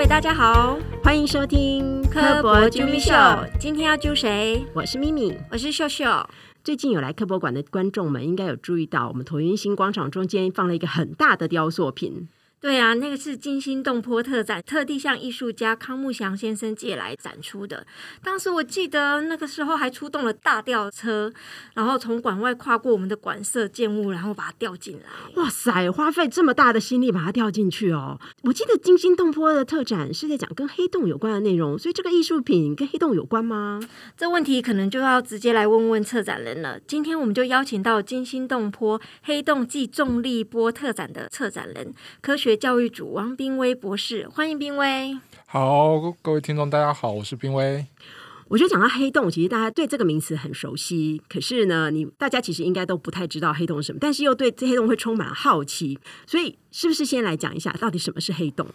位大家好，欢迎收听科博啾咪秀。今天要揪谁？我是咪咪，我是秀秀。最近有来科博馆的观众们，应该有注意到，我们椭圆形广场中间放了一个很大的雕塑品。对啊，那个是惊心动魄特展，特地向艺术家康木祥先生借来展出的。当时我记得那个时候还出动了大吊车，然后从馆外跨过我们的馆舍建物，然后把它吊进来。哇塞，花费这么大的心力把它吊进去哦！我记得惊心动魄的特展是在讲跟黑洞有关的内容，所以这个艺术品跟黑洞有关吗？这问题可能就要直接来问问策展人了。今天我们就邀请到惊心动魄黑洞暨重力波特展的策展人科学。教育组王斌威博士，欢迎冰威。好，各位听众，大家好，我是冰威。我觉得讲到黑洞，其实大家对这个名词很熟悉，可是呢，你大家其实应该都不太知道黑洞是什么，但是又对这黑洞会充满好奇，所以是不是先来讲一下到底什么是黑洞？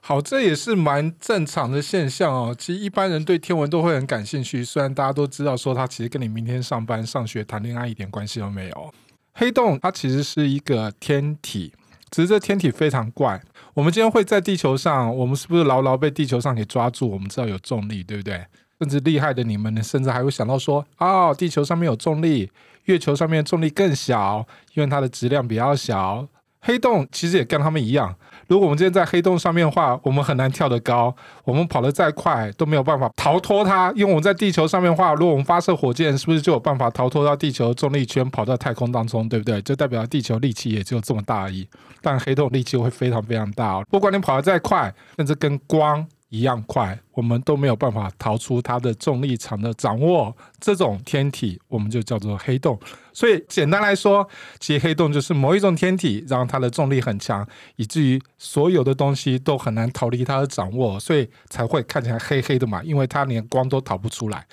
好，这也是蛮正常的现象哦。其实一般人对天文都会很感兴趣，虽然大家都知道说它其实跟你明天上班、上学、谈恋爱一点关系都没有。黑洞它其实是一个天体。只是这天体非常怪。我们今天会在地球上，我们是不是牢牢被地球上给抓住？我们知道有重力，对不对？甚至厉害的你们呢，甚至还会想到说：哦，地球上面有重力，月球上面重力更小，因为它的质量比较小。黑洞其实也跟他们一样。如果我们今天在黑洞上面的话，我们很难跳得高，我们跑得再快都没有办法逃脱它。因为我们在地球上面的话，如果我们发射火箭，是不是就有办法逃脱到地球重力圈，跑到太空当中，对不对？就代表地球力气也就这么大而已。但黑洞力气会非常非常大，不管你跑得再快，甚至跟光。一样快，我们都没有办法逃出它的重力场的掌握。这种天体，我们就叫做黑洞。所以简单来说，其实黑洞就是某一种天体，让它的重力很强，以至于所有的东西都很难逃离它的掌握，所以才会看起来黑黑的嘛。因为它连光都逃不出来。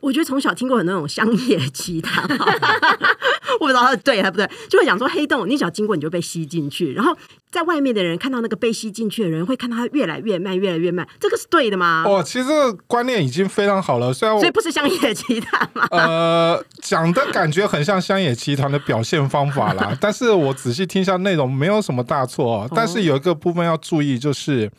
我觉得从小听过很多种乡野奇谈，我不知道他对还不对，就会讲说黑洞，你只要经过你就被吸进去，然后在外面的人看到那个被吸进去的人，会看到他越来越慢，越来越慢，这个是对的吗？哦，其实这个观念已经非常好了，虽然所以不是乡野奇谈吗？呃，讲的感觉很像乡野奇谈的表现方法啦，但是我仔细听一下内容，没有什么大错，但是有一个部分要注意，就是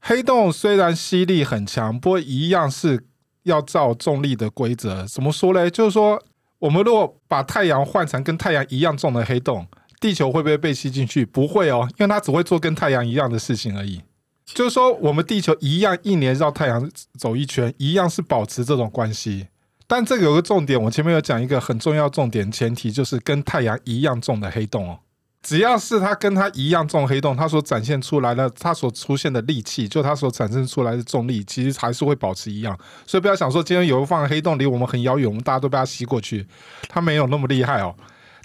黑洞虽然吸力很强，不过一样是。要照重力的规则，怎么说嘞？就是说，我们如果把太阳换成跟太阳一样重的黑洞，地球会不会被吸进去？不会哦，因为它只会做跟太阳一样的事情而已。就是说，我们地球一样一年绕太阳走一圈，一样是保持这种关系。但这个有个重点，我前面有讲一个很重要重点前提，就是跟太阳一样重的黑洞哦。只要是它跟它一样重黑洞，它所展现出来的，它所出现的力气，就它所产生出来的重力，其实还是会保持一样。所以不要想说今天有一放黑洞离我们很遥远，我们大家都被它吸过去，它没有那么厉害哦。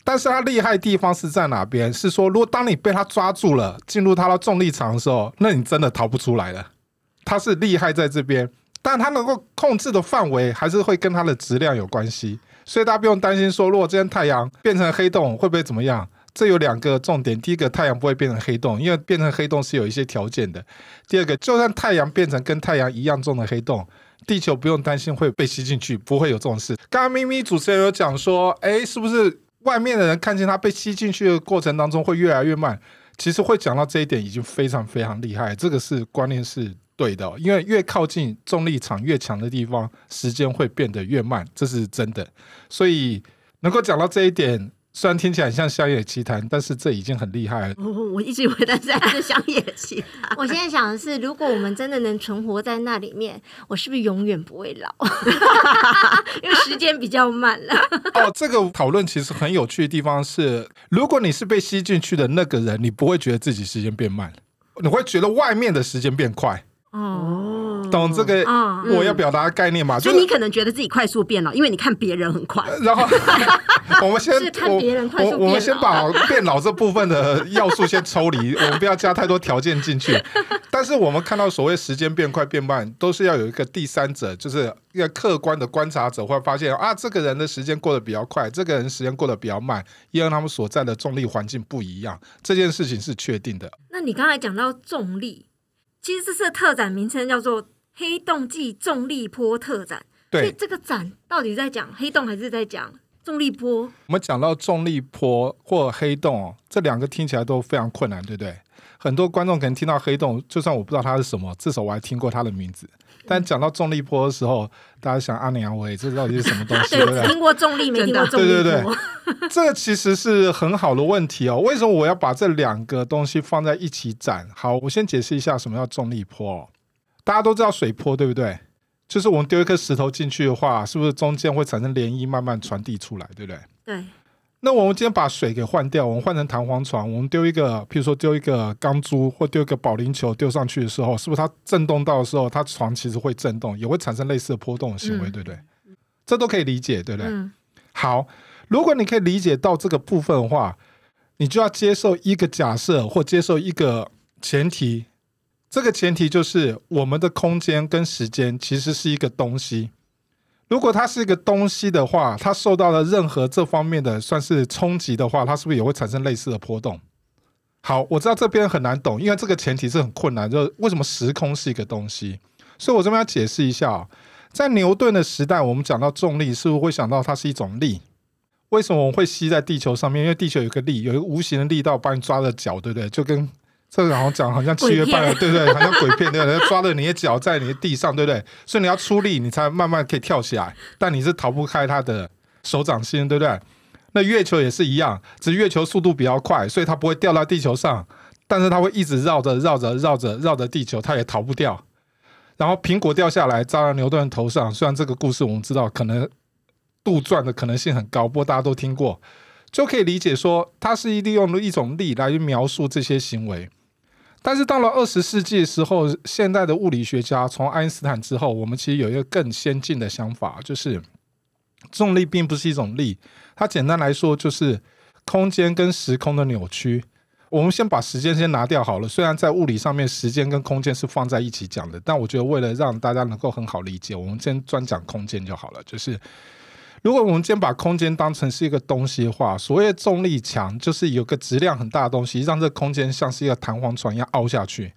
但是它厉害地方是在哪边？是说，如果当你被它抓住了，进入它的重力场的时候，那你真的逃不出来了。它是厉害在这边，但它能够控制的范围还是会跟它的质量有关系。所以大家不用担心说，如果今天太阳变成黑洞会不会怎么样？这有两个重点，第一个，太阳不会变成黑洞，因为变成黑洞是有一些条件的。第二个，就算太阳变成跟太阳一样重的黑洞，地球不用担心会被吸进去，不会有这种事。刚刚咪咪主持人有讲说，哎，是不是外面的人看见它被吸进去的过程当中会越来越慢？其实会讲到这一点已经非常非常厉害，这个是观念是对的，因为越靠近重力场越强的地方，时间会变得越慢，这是真的。所以能够讲到这一点。虽然听起来像乡野奇谈，但是这已经很厉害了。我 我一直以为它是乡野奇谈。我现在想的是，如果我们真的能存活在那里面，我是不是永远不会老？因为时间比较慢了。哦，这个讨论其实很有趣的地方是，如果你是被吸进去的那个人，你不会觉得自己时间变慢，你会觉得外面的时间变快。哦，懂这个我要表达的概念嘛？所以你可能觉得自己快速变老，因为你看别人很快。然后 我们先看别人快速我们先把变老这部分的要素先抽离，我们不要加太多条件进去。但是我们看到所谓时间变快变慢，都是要有一个第三者，就是一个客观的观察者，会发现啊，这个人的时间过得比较快，这个人时间过得比较慢，因为他们所在的重力环境不一样，这件事情是确定的。那你刚才讲到重力。其实这是特展名称，叫做“黑洞暨重力波特展”。对，这个展到底在讲黑洞，还是在讲重力波，我们讲到重力波或黑洞哦，这两个听起来都非常困难，对不对？很多观众可能听到黑洞，就算我不知道它是什么，至少我还听过它的名字。但讲到重力波的时候，大家想阿娘喂，这到底是什么东西？对？听过重力，没听过重力对对对，这个其实是很好的问题哦。为什么我要把这两个东西放在一起展？好，我先解释一下什么叫重力波。大家都知道水波，对不对？就是我们丢一颗石头进去的话，是不是中间会产生涟漪，慢慢传递出来，对不对？对。那我们今天把水给换掉，我们换成弹簧床，我们丢一个，譬如说丢一个钢珠或丢一个保龄球丢上去的时候，是不是它震动到的时候，它床其实会震动，也会产生类似的波动的行为，对不对？这都可以理解，对不对？好，如果你可以理解到这个部分的话，你就要接受一个假设或接受一个前提，这个前提就是我们的空间跟时间其实是一个东西。如果它是一个东西的话，它受到了任何这方面的算是冲击的话，它是不是也会产生类似的波动？好，我知道这边很难懂，因为这个前提是很困难，就为什么时空是一个东西？所以我这边要解释一下，在牛顿的时代，我们讲到重力，是不是会想到它是一种力？为什么我们会吸在地球上面？因为地球有个力，有一个无形的力道把你抓着脚，对不对？就跟这个好像讲，好像七月半了，对不对？好像鬼片对不对？抓着你的脚在你的地上，对不对？所以你要出力，你才慢慢可以跳起来。但你是逃不开他的手掌心，对不对？那月球也是一样，只是月球速度比较快，所以它不会掉到地球上，但是它会一直绕着绕着绕着绕着地球，它也逃不掉。然后苹果掉下来砸到牛顿头上，虽然这个故事我们知道可能杜撰的可能性很高，不过大家都听过，就可以理解说它是利用了一种力来描述这些行为。但是到了二十世纪的时候，现代的物理学家从爱因斯坦之后，我们其实有一个更先进的想法，就是重力并不是一种力，它简单来说就是空间跟时空的扭曲。我们先把时间先拿掉好了，虽然在物理上面时间跟空间是放在一起讲的，但我觉得为了让大家能够很好理解，我们先专讲空间就好了，就是。如果我们今天把空间当成是一个东西的话，所谓的重力墙，就是有个质量很大的东西，让这个空间像是一个弹簧床一样凹下去。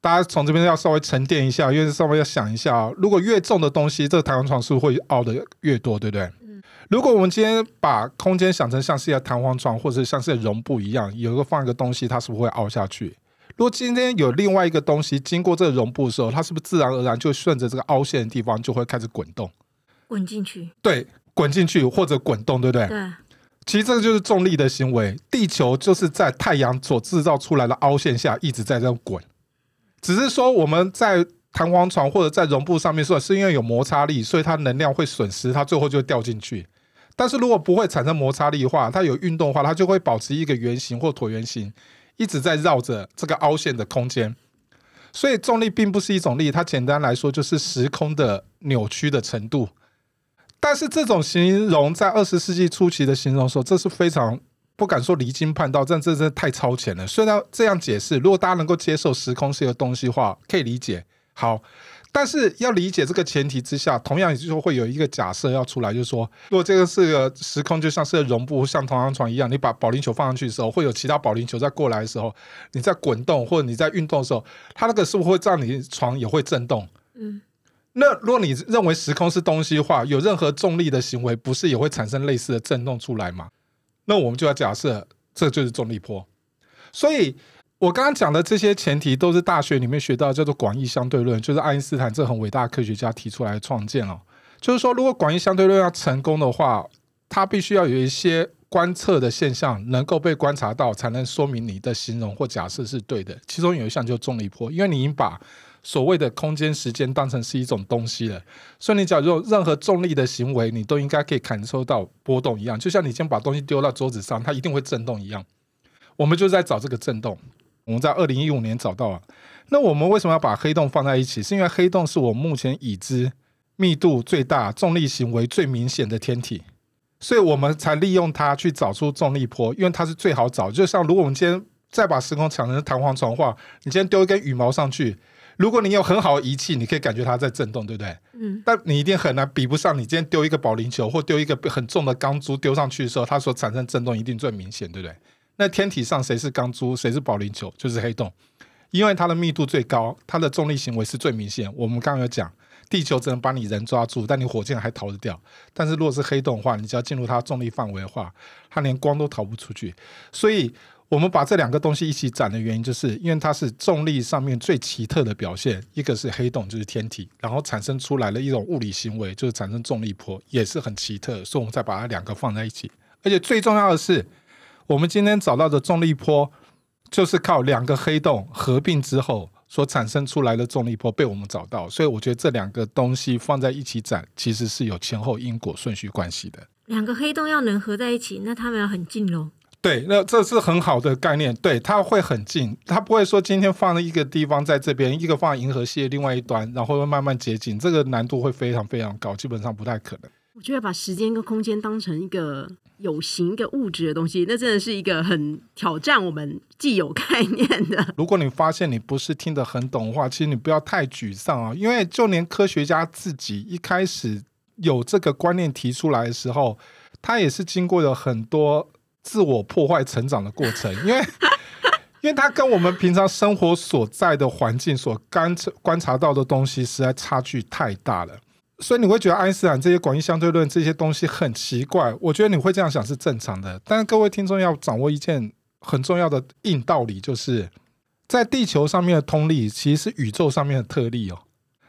大家从这边要稍微沉淀一下，因为稍微要想一下，如果越重的东西，这个弹簧床是不是会凹的越多，对不对？如果我们今天把空间想成像是一个弹簧床，或者像是绒布一样，有一个放一个东西，它是不是会凹下去？如果今天有另外一个东西经过这个绒布的时候，它是不是自然而然就顺着这个凹陷的地方就会开始滚动？滚进去，对，滚进去或者滚动，对不对？对。其实这个就是重力的行为。地球就是在太阳所制造出来的凹陷下一直在这滚，只是说我们在弹簧床或者在绒布上面说，是因为有摩擦力，所以它能量会损失，它最后就掉进去。但是如果不会产生摩擦力的话，它有运动的话，它就会保持一个圆形或椭圆形，一直在绕着这个凹陷的空间。所以重力并不是一种力，它简单来说就是时空的扭曲的程度。但是这种形容在二十世纪初期的形容说，这是非常不敢说离经叛道，但这真的太超前了。虽然这样解释，如果大家能够接受时空是一个东西的话，可以理解。好，但是要理解这个前提之下，同样也就说会有一个假设要出来，就是说，如果这个是个时空，就像是个绒布，像弹簧床一样，你把保龄球放上去的时候，会有其他保龄球在过来的时候，你在滚动或者你在运动的时候，它那个是不是会让你床也会震动？嗯。那如果你认为时空是东西的话，有任何重力的行为，不是也会产生类似的震动出来吗？那我们就要假设这就是重力波。所以我刚刚讲的这些前提，都是大学里面学到叫做广义相对论，就是爱因斯坦这很伟大的科学家提出来的创建哦。就是说，如果广义相对论要成功的话，它必须要有一些观测的现象能够被观察到，才能说明你的形容或假设是对的。其中有一项就是重力波，因为你已经把所谓的空间时间当成是一种东西了，所以你假如任何重力的行为，你都应该可以感受到波动一样，就像你先把东西丢到桌子上，它一定会震动一样。我们就在找这个震动，我们在二零一五年找到了。那我们为什么要把黑洞放在一起？是因为黑洞是我目前已知密度最大、重力行为最明显的天体，所以我们才利用它去找出重力波，因为它是最好找。就像如果我们今天再把时空抢成弹簧床话，你今天丢一根羽毛上去。如果你有很好的仪器，你可以感觉它在震动，对不对？嗯。但你一定很难比不上你今天丢一个保龄球或丢一个很重的钢珠丢上去的时候，它所产生震动一定最明显，对不对？那天体上谁是钢珠，谁是保龄球，就是黑洞，因为它的密度最高，它的重力行为是最明显。我们刚刚有讲，地球只能把你人抓住，但你火箭还逃得掉。但是如果是黑洞的话，你只要进入它重力范围的话，它连光都逃不出去。所以我们把这两个东西一起展的原因，就是因为它是重力上面最奇特的表现。一个是黑洞，就是天体，然后产生出来了一种物理行为，就是产生重力波，也是很奇特。所以我们再把它两个放在一起。而且最重要的是，我们今天找到的重力波，就是靠两个黑洞合并之后。所产生出来的重力波被我们找到，所以我觉得这两个东西放在一起展，其实是有前后因果顺序关系的。两个黑洞要能合在一起，那它们要很近喽。对，那这是很好的概念。对，它会很近，它不会说今天放了一个地方在这边，一个放银河系的另外一端，然后会慢慢接近，这个难度会非常非常高，基本上不太可能。我觉得把时间跟空间当成一个。有形的物质的东西，那真的是一个很挑战我们既有概念的。如果你发现你不是听得很懂的话，其实你不要太沮丧啊，因为就连科学家自己一开始有这个观念提出来的时候，他也是经过了很多自我破坏成长的过程，因为 因为他跟我们平常生活所在的环境所观观察到的东西实在差距太大了。所以你会觉得爱因斯坦这些广义相对论这些东西很奇怪，我觉得你会这样想是正常的。但是各位听众要掌握一件很重要的硬道理，就是在地球上面的通力其实是宇宙上面的特例哦。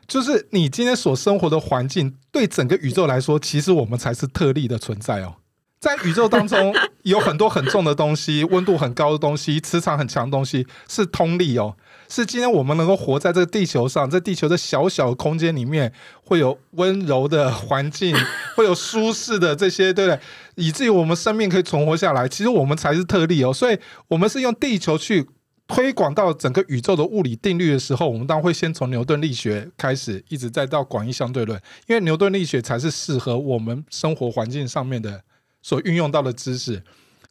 就是你今天所生活的环境，对整个宇宙来说，其实我们才是特例的存在哦。在宇宙当中有很多很重的东西，温度很高的东西，磁场很强的东西，是通力哦。是今天我们能够活在这个地球上，在地球的小小空间里面，会有温柔的环境，会有舒适的这些，对不对？以至于我们生命可以存活下来。其实我们才是特例哦，所以我们是用地球去推广到整个宇宙的物理定律的时候，我们当然会先从牛顿力学开始，一直再到广义相对论，因为牛顿力学才是适合我们生活环境上面的所运用到的知识，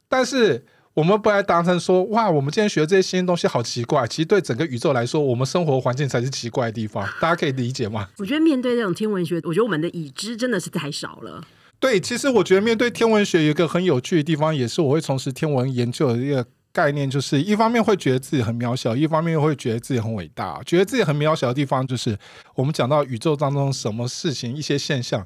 但是。我们不来当成说哇，我们今天学的这些新东西好奇怪。其实对整个宇宙来说，我们生活环境才是奇怪的地方。大家可以理解吗？我觉得面对这种天文学，我觉得我们的已知真的是太少了。对，其实我觉得面对天文学有一个很有趣的地方，也是我会从事天文研究的一个概念，就是一方面会觉得自己很渺小，一方面又会觉得自己很伟大。觉得自己很渺小的地方，就是我们讲到宇宙当中什么事情、一些现象。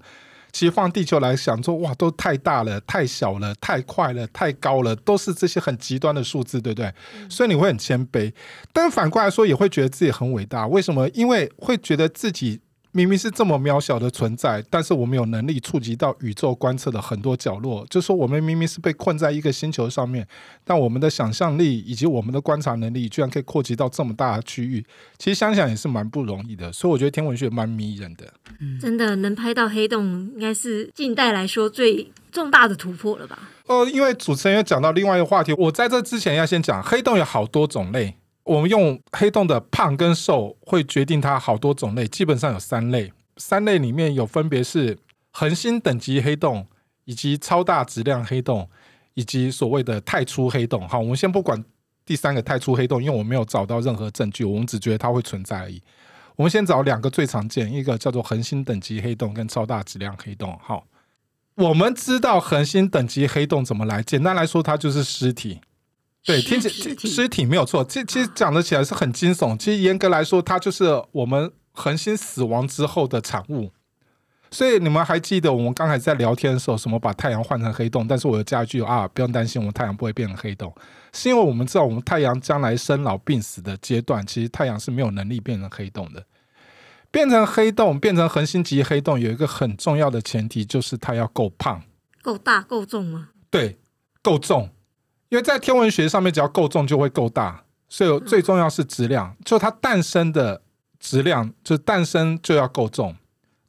其实放地球来想，说哇，都太大了、太小了、太快了、太高了，都是这些很极端的数字，对不对？所以你会很谦卑，但反过来说，也会觉得自己很伟大。为什么？因为会觉得自己。明明是这么渺小的存在，但是我们有能力触及到宇宙观测的很多角落。就说我们明明是被困在一个星球上面，但我们的想象力以及我们的观察能力，居然可以扩及到这么大的区域。其实想想也是蛮不容易的，所以我觉得天文学蛮迷人的。嗯真的能拍到黑洞，应该是近代来说最重大的突破了吧？呃，因为主持人有讲到另外一个话题，我在这之前要先讲，黑洞有好多种类。我们用黑洞的胖跟瘦会决定它好多种类，基本上有三类。三类里面有分别是恒星等级黑洞，以及超大质量黑洞，以及所谓的太初黑洞。好，我们先不管第三个太初黑洞，因为我没有找到任何证据，我们只觉得它会存在而已。我们先找两个最常见，一个叫做恒星等级黑洞跟超大质量黑洞。好，我们知道恒星等级黑洞怎么来？简单来说，它就是尸体。对，听起尸体没有错，其其实讲的起来是很惊悚。其实严格来说，它就是我们恒星死亡之后的产物。所以你们还记得我们刚才在聊天的时候，什么把太阳换成黑洞？但是我加一句啊，不用担心，我们太阳不会变成黑洞，是因为我们知道我们太阳将来生老病死的阶段，其实太阳是没有能力变成黑洞的。变成黑洞，变成恒星级黑洞，有一个很重要的前提，就是它要够胖、够大、够重吗？对，够重。因为在天文学上面，只要够重就会够大，所以最重要是质量，就它诞生的质量，就诞生就要够重。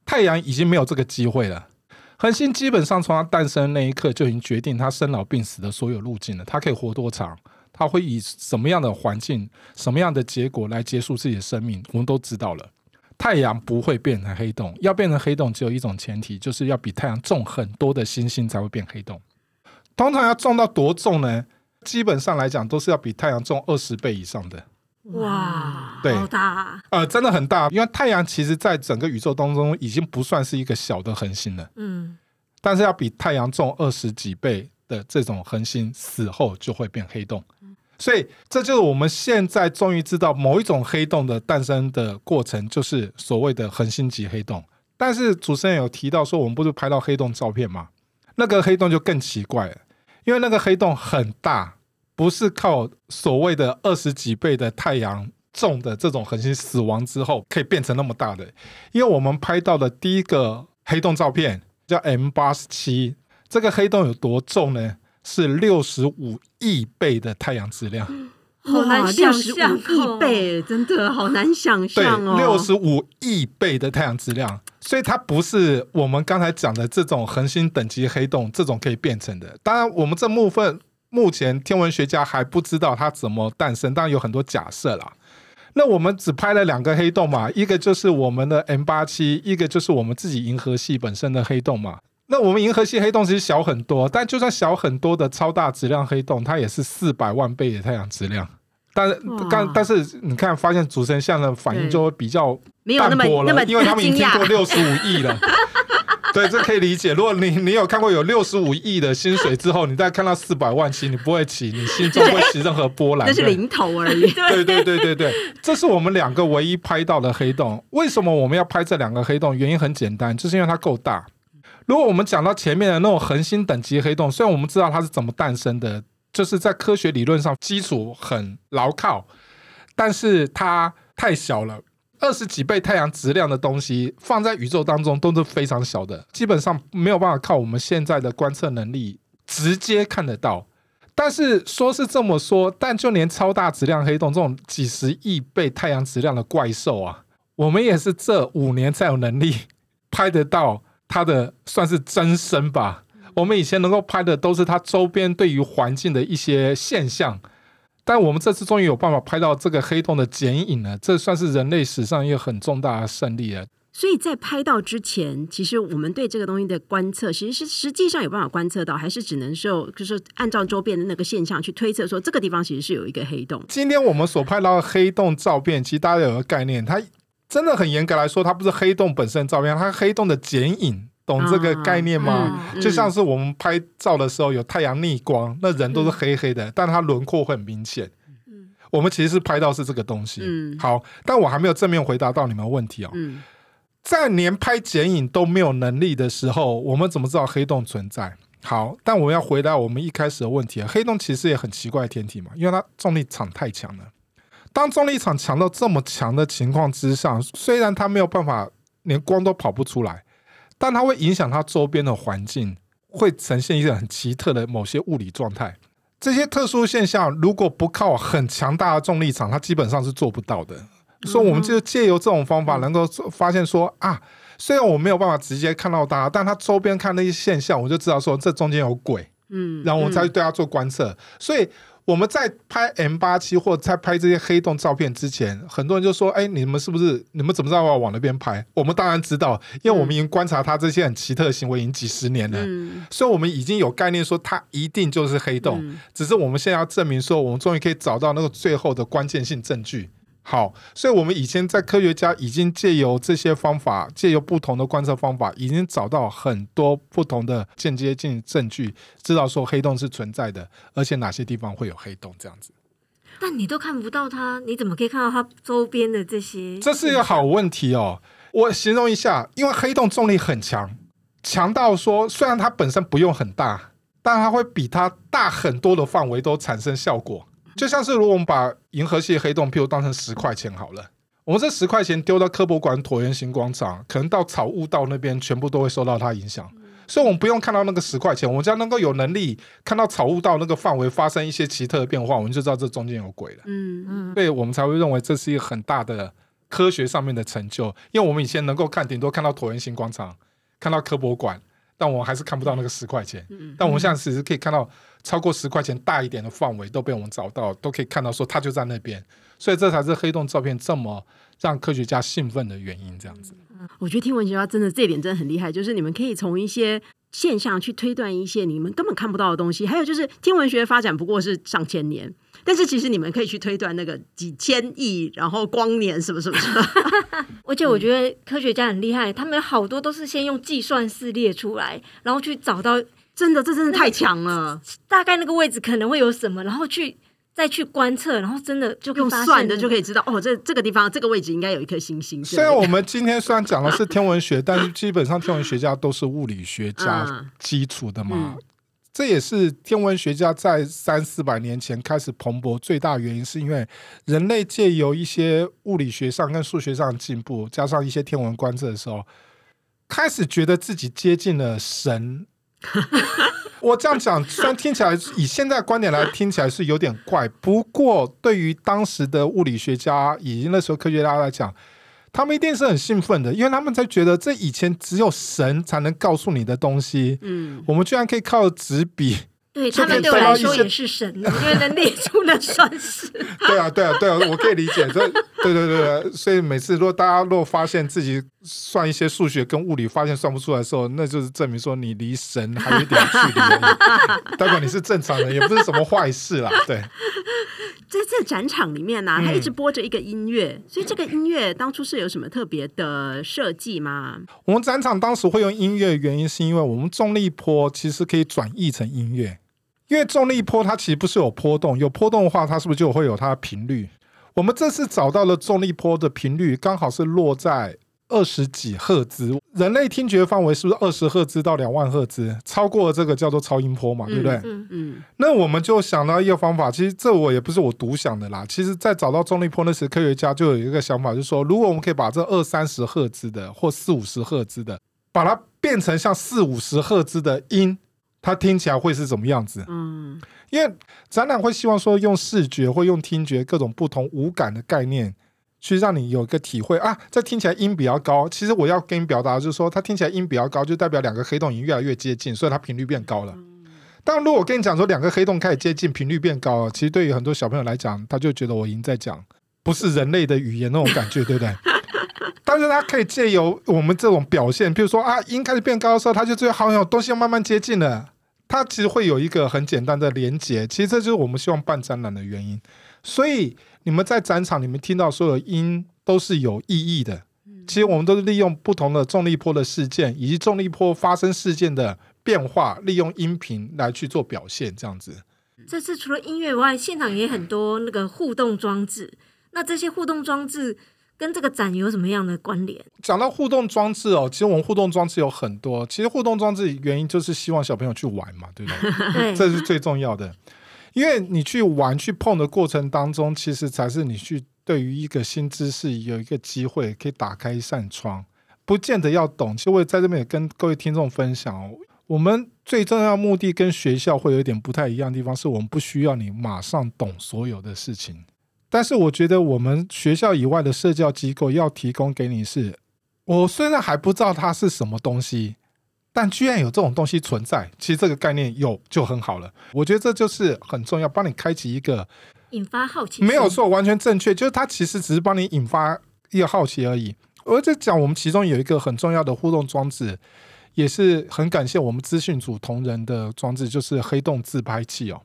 太阳已经没有这个机会了，恒星基本上从它诞生那一刻就已经决定它生老病死的所有路径了。它可以活多长，它会以什么样的环境、什么样的结果来结束自己的生命，我们都知道了。太阳不会变成黑洞，要变成黑洞只有一种前提，就是要比太阳重很多的星星才会变黑洞。通常要重到多重呢？基本上来讲，都是要比太阳重二十倍以上的。哇，对，好大啊，呃，真的很大。因为太阳其实在整个宇宙当中已经不算是一个小的恒星了。嗯，但是要比太阳重二十几倍的这种恒星死后就会变黑洞。所以这就是我们现在终于知道某一种黑洞的诞生的过程，就是所谓的恒星级黑洞。但是主持人有提到说，我们不是拍到黑洞照片吗？那个黑洞就更奇怪了，因为那个黑洞很大，不是靠所谓的二十几倍的太阳重的这种恒星死亡之后可以变成那么大的。因为我们拍到的第一个黑洞照片叫 M 八十七，这个黑洞有多重呢？是六十五亿倍的太阳质量。好难想65象哦亿倍，真的好难想对象哦。，六十五亿倍的太阳质量，所以它不是我们刚才讲的这种恒星等级黑洞这种可以变成的。当然，我们这部分目前天文学家还不知道它怎么诞生，当然有很多假设啦。那我们只拍了两个黑洞嘛，一个就是我们的 M 八七，一个就是我们自己银河系本身的黑洞嘛。那我们银河系黑洞其实小很多，但就算小很多的超大质量黑洞，它也是四百万倍的太阳质量。但是，但但是你看，发现主持人像的反应就会比较没有那么淡薄那么了，因为他们已经听过六十五亿了。对，这可以理解。如果你你有看过有六十五亿的薪水之后，你再看到四百万起，你不会起，你心中不会起任何波澜。对那是零头而已。对对对对对，这是我们两个唯一拍到的黑洞。为什么我们要拍这两个黑洞？原因很简单，就是因为它够大。如果我们讲到前面的那种恒星等级黑洞，虽然我们知道它是怎么诞生的，就是在科学理论上基础很牢靠，但是它太小了。二十几倍太阳质量的东西放在宇宙当中都是非常小的，基本上没有办法靠我们现在的观测能力直接看得到。但是说是这么说，但就连超大质量黑洞这种几十亿倍太阳质量的怪兽啊，我们也是这五年才有能力拍得到它的算是真身吧。我们以前能够拍的都是它周边对于环境的一些现象，但我们这次终于有办法拍到这个黑洞的剪影了，这算是人类史上一个很重大的胜利了。所以在拍到之前，其实我们对这个东西的观测，其实是实际上有办法观测到，还是只能受就是按照周边的那个现象去推测，说这个地方其实是有一个黑洞。今天我们所拍到的黑洞照片，其实大家有个概念，它真的很严格来说，它不是黑洞本身的照片，它是黑洞的剪影，懂这个概念吗？嗯就像是我们拍照的时候有太阳逆光，那人都是黑黑的，但它轮廓会很明显。嗯我们其实是拍到是这个东西。嗯好，但我还没有正面回答到你们的问题哦。嗯在连拍剪影都没有能力的时候，我们怎么知道黑洞存在？好，但我们要回答我们一开始的问题啊，黑洞其实也很奇怪的天体嘛，因为它重力场太强了。当重力场强到这么强的情况之上，虽然它没有办法连光都跑不出来，但它会影响它周边的环境，会呈现一个很奇特的某些物理状态。这些特殊现象如果不靠很强大的重力场，它基本上是做不到的。所以，我们就借由这种方法，能够发现说啊，虽然我没有办法直接看到它，但它周边看那些现象，我就知道说这中间有鬼，嗯，然后我们再去对它做观测。所以我们在拍 M 八七或者在拍这些黑洞照片之前，很多人就说：“哎，你们是不是你们怎么知道要往那边拍？”我们当然知道，因为我们已经观察它这些很奇特的行为已经几十年了。嗯所以，我们已经有概念说它一定就是黑洞，嗯只是我们现在要证明说，我们终于可以找到那个最后的关键性证据。好，所以我们以前在科学家已经借由这些方法，借由不同的观测方法，已经找到很多不同的间接性证据，知道说黑洞是存在的，而且哪些地方会有黑洞这样子。但你都看不到它，你怎么可以看到它周边的这些？这是一个好问题哦。我形容一下，因为黑洞重力很强，强到说虽然它本身不用很大，但它会比它大很多的范围都产生效果。就像是如果我们把银河系黑洞，譬如当成十块钱好了，我们这十块钱丢到科博馆椭圆形广场，可能到草悟道那边全部都会受到它影响。所以，我们不用看到那个十块钱，我们只要能够有能力看到草悟道那个范围发生一些奇特的变化，我们就知道这中间有鬼了。嗯嗯，所以我们才会认为这是一个很大的科学上面的成就。因为我们以前能够看，顶多看到椭圆形广场，看到科博馆，但我们还是看不到那个十块钱。嗯但我们现在其实可以看到超过十块钱大一点的范围都被我们找到，都可以看到说它就在那边。所以这才是黑洞照片这么让科学家兴奋的原因。这样子，我觉得天文学家真的这一点真的很厉害，就是你们可以从一些现象去推断一些你们根本看不到的东西。还有就是天文学发展不过是上千年，但是其实你们可以去推断那个几千亿，然后光年什么什么什么。而且我觉得科学家很厉害，他们好多都是先用计算式列出来，然后去找到真的，这真的太强了。大概那个位置可能会有什么，然后去再去观测，然后真的就用算的就可以以知道哦，这这个地方这个位置应该有一颗星星。虽然我们今天虽然讲的是天文学，但是基本上天文学家都是物理学家嗯基础的嘛。嗯这也是天文学家在三四百年前开始蓬勃最大原因，是因为人类借由一些物理学上跟数学上的进步，加上一些天文观测的时候，开始觉得自己接近了神。我这样讲，虽然听起来以现在观点来听起来是有点怪，不过对于当时的物理学家以及那时候科学家来讲，他们一定是很兴奋的，因为他们才觉得这以前只有神才能告诉你的东西，嗯，我们居然可以靠纸笔。对他们对我来说也是神，因为能列出那算是。对啊，对啊，对啊，我可以理解。这，对对对对，所以每次如果大家如果发现自己算一些数学跟物理发现算不出来的时候，那就是证明说你离神还有一点距离代表你是正常人，也不是什么坏事啦。对，在这展场里面呢、嗯它一直播着一个音乐，所以这个音乐当初是有什么特别的设计吗？我们展场当时会用音乐，原因是因为我们重力波其实可以转译成音乐，因为重力波它其实不是有波动，有波动的话，它是不是就会有它的频率？我们这次找到了重力波的频率，刚好是落在二十几赫兹，人类听觉范围是不是二十赫兹到两万赫兹？超过这个叫做超音波嘛，对不对？嗯，嗯那我们就想到一个方法，其实这我也不是我独想的啦。其实，在找到重力波那时，科学家就有一个想法，就是说，如果我们可以把这二三十赫兹的或四五十赫兹的，把它变成像四五十赫兹的音，它听起来会是怎么样子？嗯因为展览会希望说，用视觉或用听觉各种不同五感的概念。去让你有一个体会啊，这听起来音比较高。其实我要跟你表达的就是说，它听起来音比较高，就代表两个黑洞已经越来越接近，所以它频率变高了。但如果我跟你讲说两个黑洞开始接近，频率变高了，其实对于很多小朋友来讲，他就觉得我已经在讲不是人类的语言那种感觉，对不对？但是它可以借由我们这种表现，比如说啊，音开始变高的时候，它就觉得好像有东西要慢慢接近了。它其实会有一个很简单的连接，其实这就是我们希望办展览的原因。所以你们在展场里面听到所有音都是有意义的。其实我们都是利用不同的重力波的事件，以及重力波发生事件的变化，利用音频来去做表现，这样子。这次除了音乐外，现场也很多那个互动装置。那这些互动装置跟这个展有什么样的关联？讲到互动装置哦，其实我们互动装置有很多。其实互动装置原因就是希望小朋友去玩嘛，对不对？对，这是最重要的，因为你去玩、去碰的过程当中，其实才是你去对于一个新知识有一个机会，可以打开一扇窗。不见得要懂，其实我也在这边也跟各位听众分享哦。我们最重要的目的跟学校会有一点不太一样的地方，是我们不需要你马上懂所有的事情。但是我觉得我们学校以外的社教机构要提供给你是，我虽然还不知道它是什么东西，但居然有这种东西存在，其实这个概念有就很好了。我觉得这就是很重要，帮你开启一个引发好奇心。没有错，完全正确，就是它其实只是帮你引发一个好奇而已。我在讲我们其中有一个很重要的互动装置，也是很感谢我们资讯组同仁的装置，就是黑洞自拍器哦。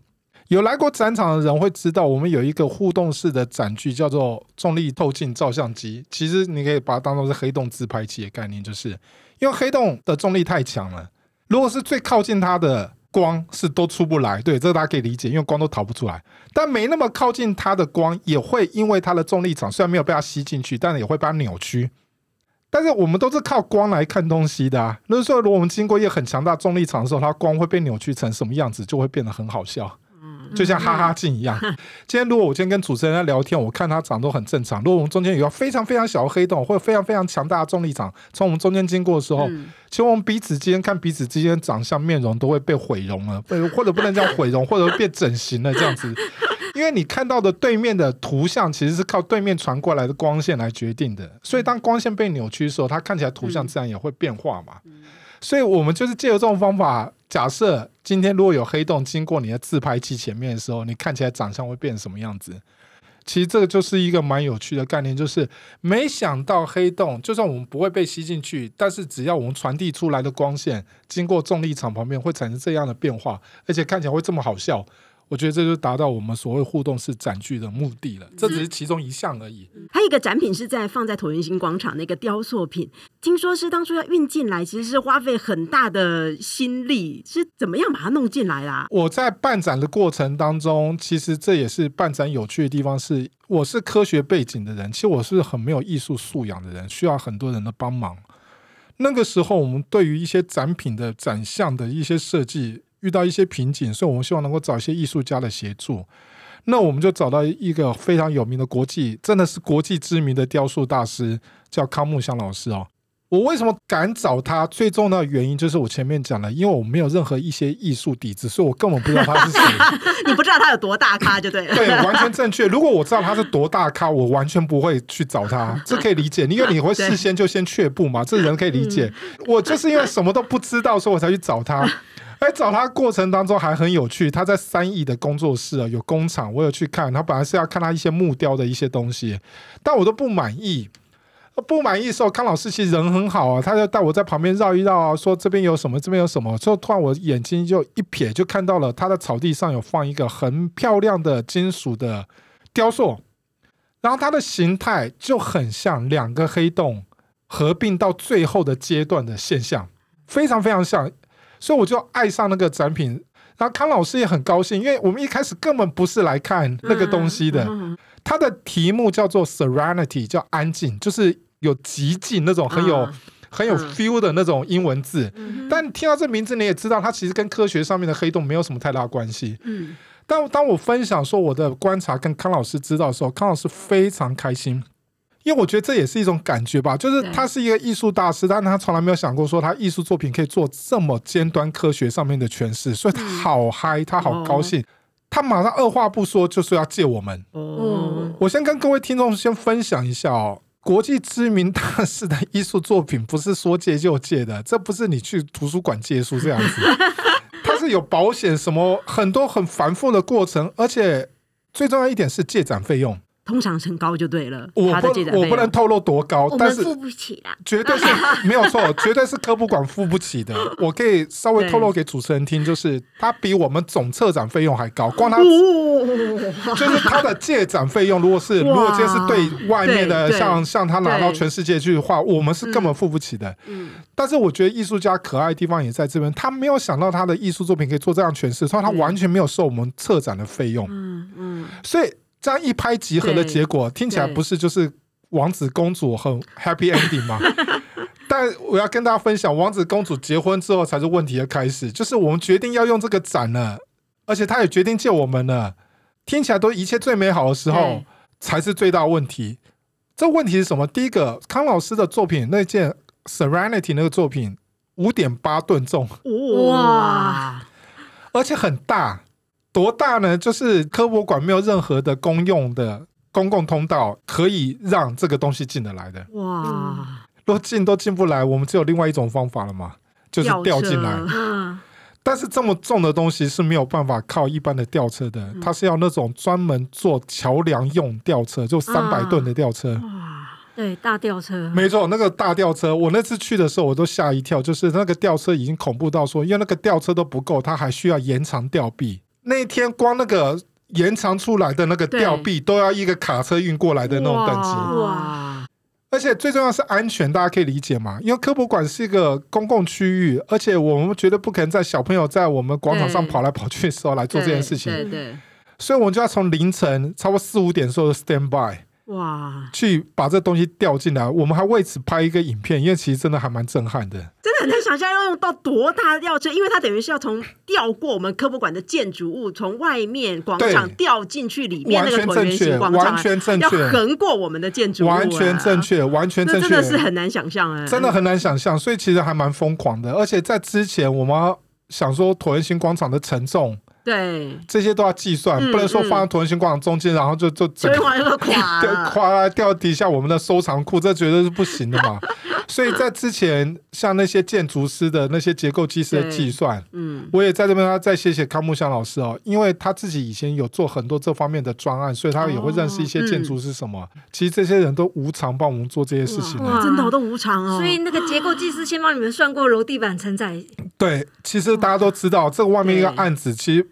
有来过展场的人会知道，我们有一个互动式的展具，叫做重力透镜照相机。其实你可以把它当做是黑洞自拍器的概念，就是因为黑洞的重力太强了，如果是最靠近它的光是都出不来，对，这个大家可以理解，因为光都逃不出来。但没那么靠近它的光，也会因为它的重力场虽然没有被它吸进去，但也会被它扭曲。但是我们都是靠光来看东西的啊。就是说，如果我们经过一个很强大重力场的时候，它光会被扭曲成什么样子，就会变得很好笑。就像哈哈镜一样。今天如果我今天跟主持人在聊天，我看他长都很正常。如果我们中间有个非常非常小的黑洞，或者非常非常强大的重力场从我们中间经过的时候，嗯其实我们彼此之间看彼此之间长相、面容都会被毁容了，被或者不能叫毁容，或者变整形了这样子。因为你看到的对面的图像其实是靠对面传过来的光线来决定的，所以当光线被扭曲的时候，它看起来图像自然也会变化嘛。所以我们就是借由这种方法，假设今天如果有黑洞经过你的自拍器前面的时候，你看起来长相会变什么样子？其实这个就是一个蛮有趣的概念，就是没想到黑洞，就算我们不会被吸进去，但是只要我们传递出来的光线经过重力场旁边，会产生这样的变化，而且看起来会这么好笑。我觉得这就达到我们所谓互动式展具的目的了。这只是其中一项而已。还有一个展品是在放在椭圆形广场那个雕塑品，听说是当初要运进来，其实是花费很大的心力，是怎么样把它弄进来啦？我在办展的过程当中，其实这也是办展有趣的地方是，我是科学背景的人，其实我是很没有艺术素养的人，需要很多人的帮忙。那个时候，我们对于一些展品的展项的一些设计遇到一些瓶颈，所以我们希望能够找一些艺术家的协助。那我们就找到一个非常有名的国际，真的是国际知名的雕塑大师，叫康木香老师哦。我为什么敢找他？最重要的原因就是我前面讲了，因为我没有任何一些艺术底子，所以我根本不知道他是谁。你不知道他有多大咖就对了。对，完全正确。如果我知道他是多大咖，我完全不会去找他，这可以理解。因为你会事先就先却步嘛，这人可以理解。我就是因为什么都不知道，所以我才去找他。哎，找他过程当中还很有趣。他在三亿的工作室啊，有工厂，我有去看。他本来是要看他一些木雕的一些东西，但我都不满意。不满意的时候，康老师其实人很好啊，他就带我在旁边绕一绕啊，说这边有什么，这边有什么。之后突然我眼睛就一瞥，就看到了他的草地上有放一个很漂亮的金属的雕塑，然后它的形态就很像两个黑洞合并到最后的阶段的现象，非常非常像，所以我就爱上那个展品。然后康老师也很高兴，因为我们一开始根本不是来看那个东西的，它的题目叫做 Serenity，叫安静，就是。有极静那种很有很有 feel 的那种英文字，但听到这名字你也知道，它其实跟科学上面的黑洞没有什么太大关系。嗯，但当我分享说我的观察跟康老师知道的时候，康老师非常开心，因为我觉得这也是一种感觉吧，就是他是一个艺术大师，但他从来没有想过说他艺术作品可以做这么尖端科学上面的诠释，所以他好嗨，他好高兴，他马上二话不说就说要借我们。嗯，我先跟各位听众先分享一下哦。国际知名大师的艺术作品不是说借就借的，这不是你去图书馆借书这样子，它是有保险什么很多很繁复的过程，而且最重要一点是借展费用。通常很高就对了，我不我不能透露多高，但是付不起啦，绝对是没有错，绝对是科普馆付不起的。我可以稍微透露给主持人听，就是他比我们总策展费用还高，光他就是他的借展费用，如果是如果这是对外面的，像像他拿到全世界去的话，我们是根本付不起的。嗯，但是我觉得艺术家可爱的地方也在这边，他没有想到他的艺术作品可以做这样诠释，所以他完全没有收我们策展的费用。嗯嗯，所以。这样一拍即合的结果，听起来不是就是王子公主很 happy ending 吗？但我要跟大家分享，王子公主结婚之后才是问题的开始。就是我们决定要用这个展了，而且他也决定借我们了。听起来都一切最美好的时候，才是最大问题。这问题是什么？第一个，康老师的作品那件 Serenity 那个作品五点八吨重，哇，而且很大。多大呢？就是科博馆没有任何的公用的公共通道可以让这个东西进得来的。哇！如果进都进不来，我们只有另外一种方法了嘛，就是吊进来。但是这么重的东西是没有办法靠一般的吊车的，它是要那种专门做桥梁用吊车，就三百吨的吊车。哇！对，大吊车。没错，那个大吊车，我那次去的时候我都吓一跳，就是那个吊车已经恐怖到说，因为那个吊车都不够，它还需要延长吊臂。那一天光那个延长出来的那个吊臂都要一个卡车运过来的那种等级，哇！而且最重要是安全，大家可以理解嘛？因为科博馆是一个公共区域，而且我们绝对不可能在小朋友在我们广场上跑来跑去的时候来做这件事情，对对。所以我们就要从凌晨差不多四五点时候 stand by。哇！去把这东西调进来，我们还为此拍一个影片，因为其实真的还蛮震撼的。真的很难想象要用到多大的吊车，因为它等于是要从吊过我们科博馆的建筑物，从外面广场吊进去里面那个椭圆形广场，完全正确，要横过我们的建筑物，完全正确，完全正确，真的是很难想象哎，真的很难想象。所以其实还蛮疯狂的，而且在之前我们想说椭圆形广场的承重。对，这些都要计算，不能说放在椭圆形广场中间，然后就就 整个垮，对，垮掉底下我们的收藏库，这绝对是不行的嘛。所以在之前，像那些建筑师的那些结构技师的计算，嗯，我也在这边要再谢谢康木香老师哦，因为他自己以前有做很多这方面的专案，所以他也会认识一些建筑师什么。其实这些人都无偿帮我们做这些事情，真的都无偿哦。所以那个结构技师先帮你们算过楼地板承载。对，其实大家都知道，这个外面一个案子其实。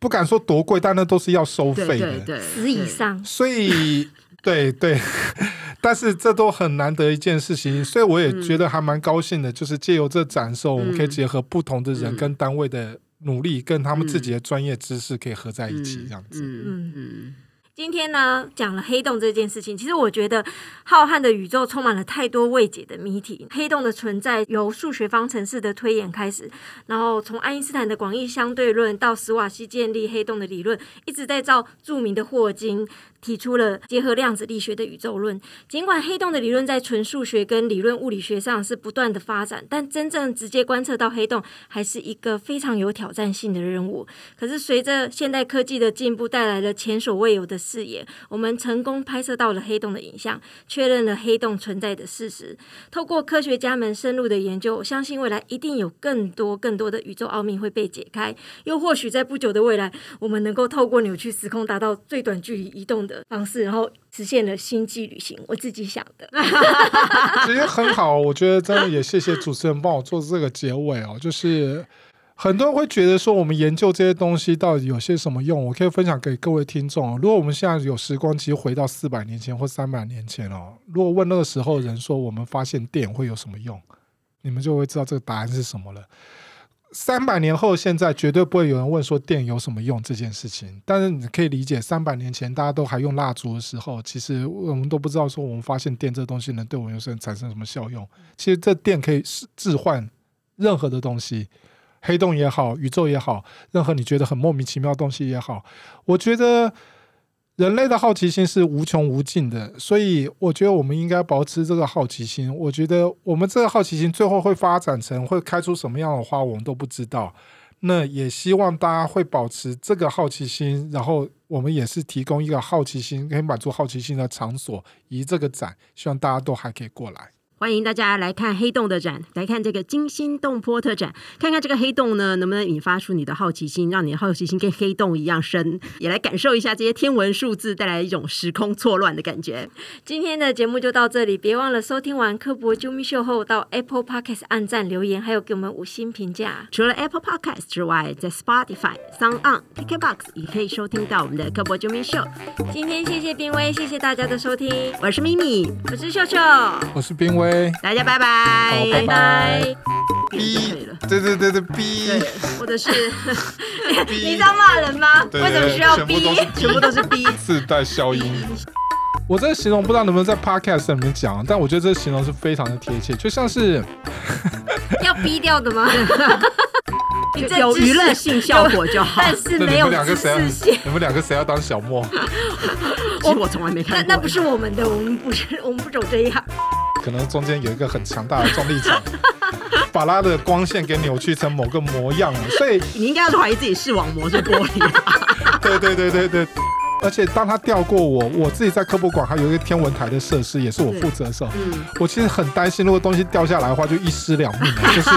不敢说多贵，但那都是要收对费的。对对，十以上，所以，对对，但是这都很难得一件事情，所以我也觉得还蛮高兴的，就是借由这展售，我们可以结合不同的人嗯跟单位的努力，跟他们自己的专业知识可以合在一起，这样子。嗯嗯嗯今天呢，讲了黑洞这件事情，其实我觉得浩瀚的宇宙充满了太多未解的谜题。黑洞的存在由数学方程式的推演开始，然后从爱因斯坦的广义相对论到史瓦西建立黑洞的理论，一直在造著名的霍金提出了结合量子力学的宇宙论。尽管黑洞的理论在纯数学跟理论物理学上是不断的发展，但真正直接观测到黑洞还是一个非常有挑战性的任务。可是随着现代科技的进步，带来了前所未有的视野，我们成功拍摄到了黑洞的影像，确认了黑洞存在的事实。透过科学家们深入的研究，我相信未来一定有更多更多的宇宙奥秘会被解开。又或许在不久的未来，我们能够透过扭曲时空，达到最短距离移动的方式，然后实现了星际旅行。我自己想的。其实很好，我觉得真的也谢谢主持人帮我做这个结尾哦。就是很多人会觉得说，我们研究这些东西到底有些什么用？我可以分享给各位听众哦。如果我们现在有时光机回到四百年前或三百年前哦，如果问那个时候人说我们发现电会有什么用，你们就会知道这个答案是什么了。三百年后，现在绝对不会有人问说电有什么用这件事情。但是你可以理解，三百年前大家都还用蜡烛的时候，其实我们都不知道说我们发现电这东西能对我们有什产生什么效用。其实这电可以置换任何的东西，黑洞也好，宇宙也好，任何你觉得很莫名其妙的东西也好，我觉得人类的好奇心是无穷无尽的，所以我觉得我们应该保持这个好奇心。我觉得我们这个好奇心最后会发展成会开出什么样的花，我们都不知道。那也希望大家会保持这个好奇心，然后我们也是提供一个好奇心可以满足好奇心的场所，以这个展，希望大家都还可以过来。欢迎大家来看黑洞的展，来看这个惊心动魄特展，看看这个黑洞呢能不能引发出你的好奇心，让你的好奇心跟黑洞一样深，也来感受一下这些天文数字带来一种时空错乱的感觉。今天的节目就到这里，别忘了收听完科博啾咪秀后，到 Apple Podcast 按赞留言，还有给我们五星评价。除了 Apple Podcast 之外，在 Spotify、Sound On、KKBox 也可以收听到我们的科博啾咪秀。今天谢谢冰威，谢谢大家的收听，我是咪咪，我是秀秀，我是冰威，大家拜拜，拜拜拜。就可以了。对对对对，逼对，或者是 你在骂人吗？对为什么需要逼？全部都是逼。自带消音。我这个形容不知道能不能在 podcast 里面讲，但我觉得这个形容是非常的贴切，就像是要逼掉的吗？你这有娱乐性效果就好。但是没有两个谁要识性。你们两个谁要当小莫？其实我从来没看过。那不是我们的，我们不是，我们不走这一行。可能中间有一个很强大的重力场，把它的光线给扭曲成某个模样了。所以，你应该要怀疑自己视网膜是玻璃。对对对对对。而且当他掉过我，我自己在科博馆还有一个天文台的设施，也是我负责的时候，嗯，我其实很担心，如果东西掉下来的话，就一尸两命了。就是，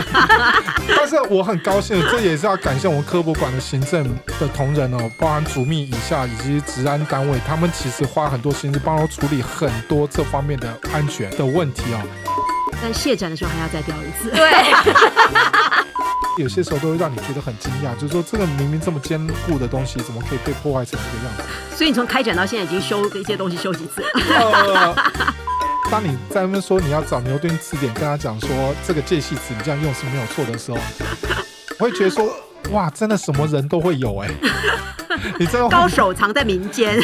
但是我很高兴，这也是要感谢我们科博馆的行政的同仁哦，包含主秘以下以及治安单位，他们其实花很多心思帮我处理很多这方面的安全的问题哦。但卸展的时候还要再掉一次。对，有些时候都会让你觉得很惊讶，就是说这个明明这么坚固的东西，怎么可以被破坏成这个样子？所以你从开展到现在已经修一些东西修几次？了，当你在那边说你要找牛顿字典，跟他讲说这个介系词你这样用是没有错的时候，我会觉得说哇，真的什么人都会有哎、你真的高手藏在民间。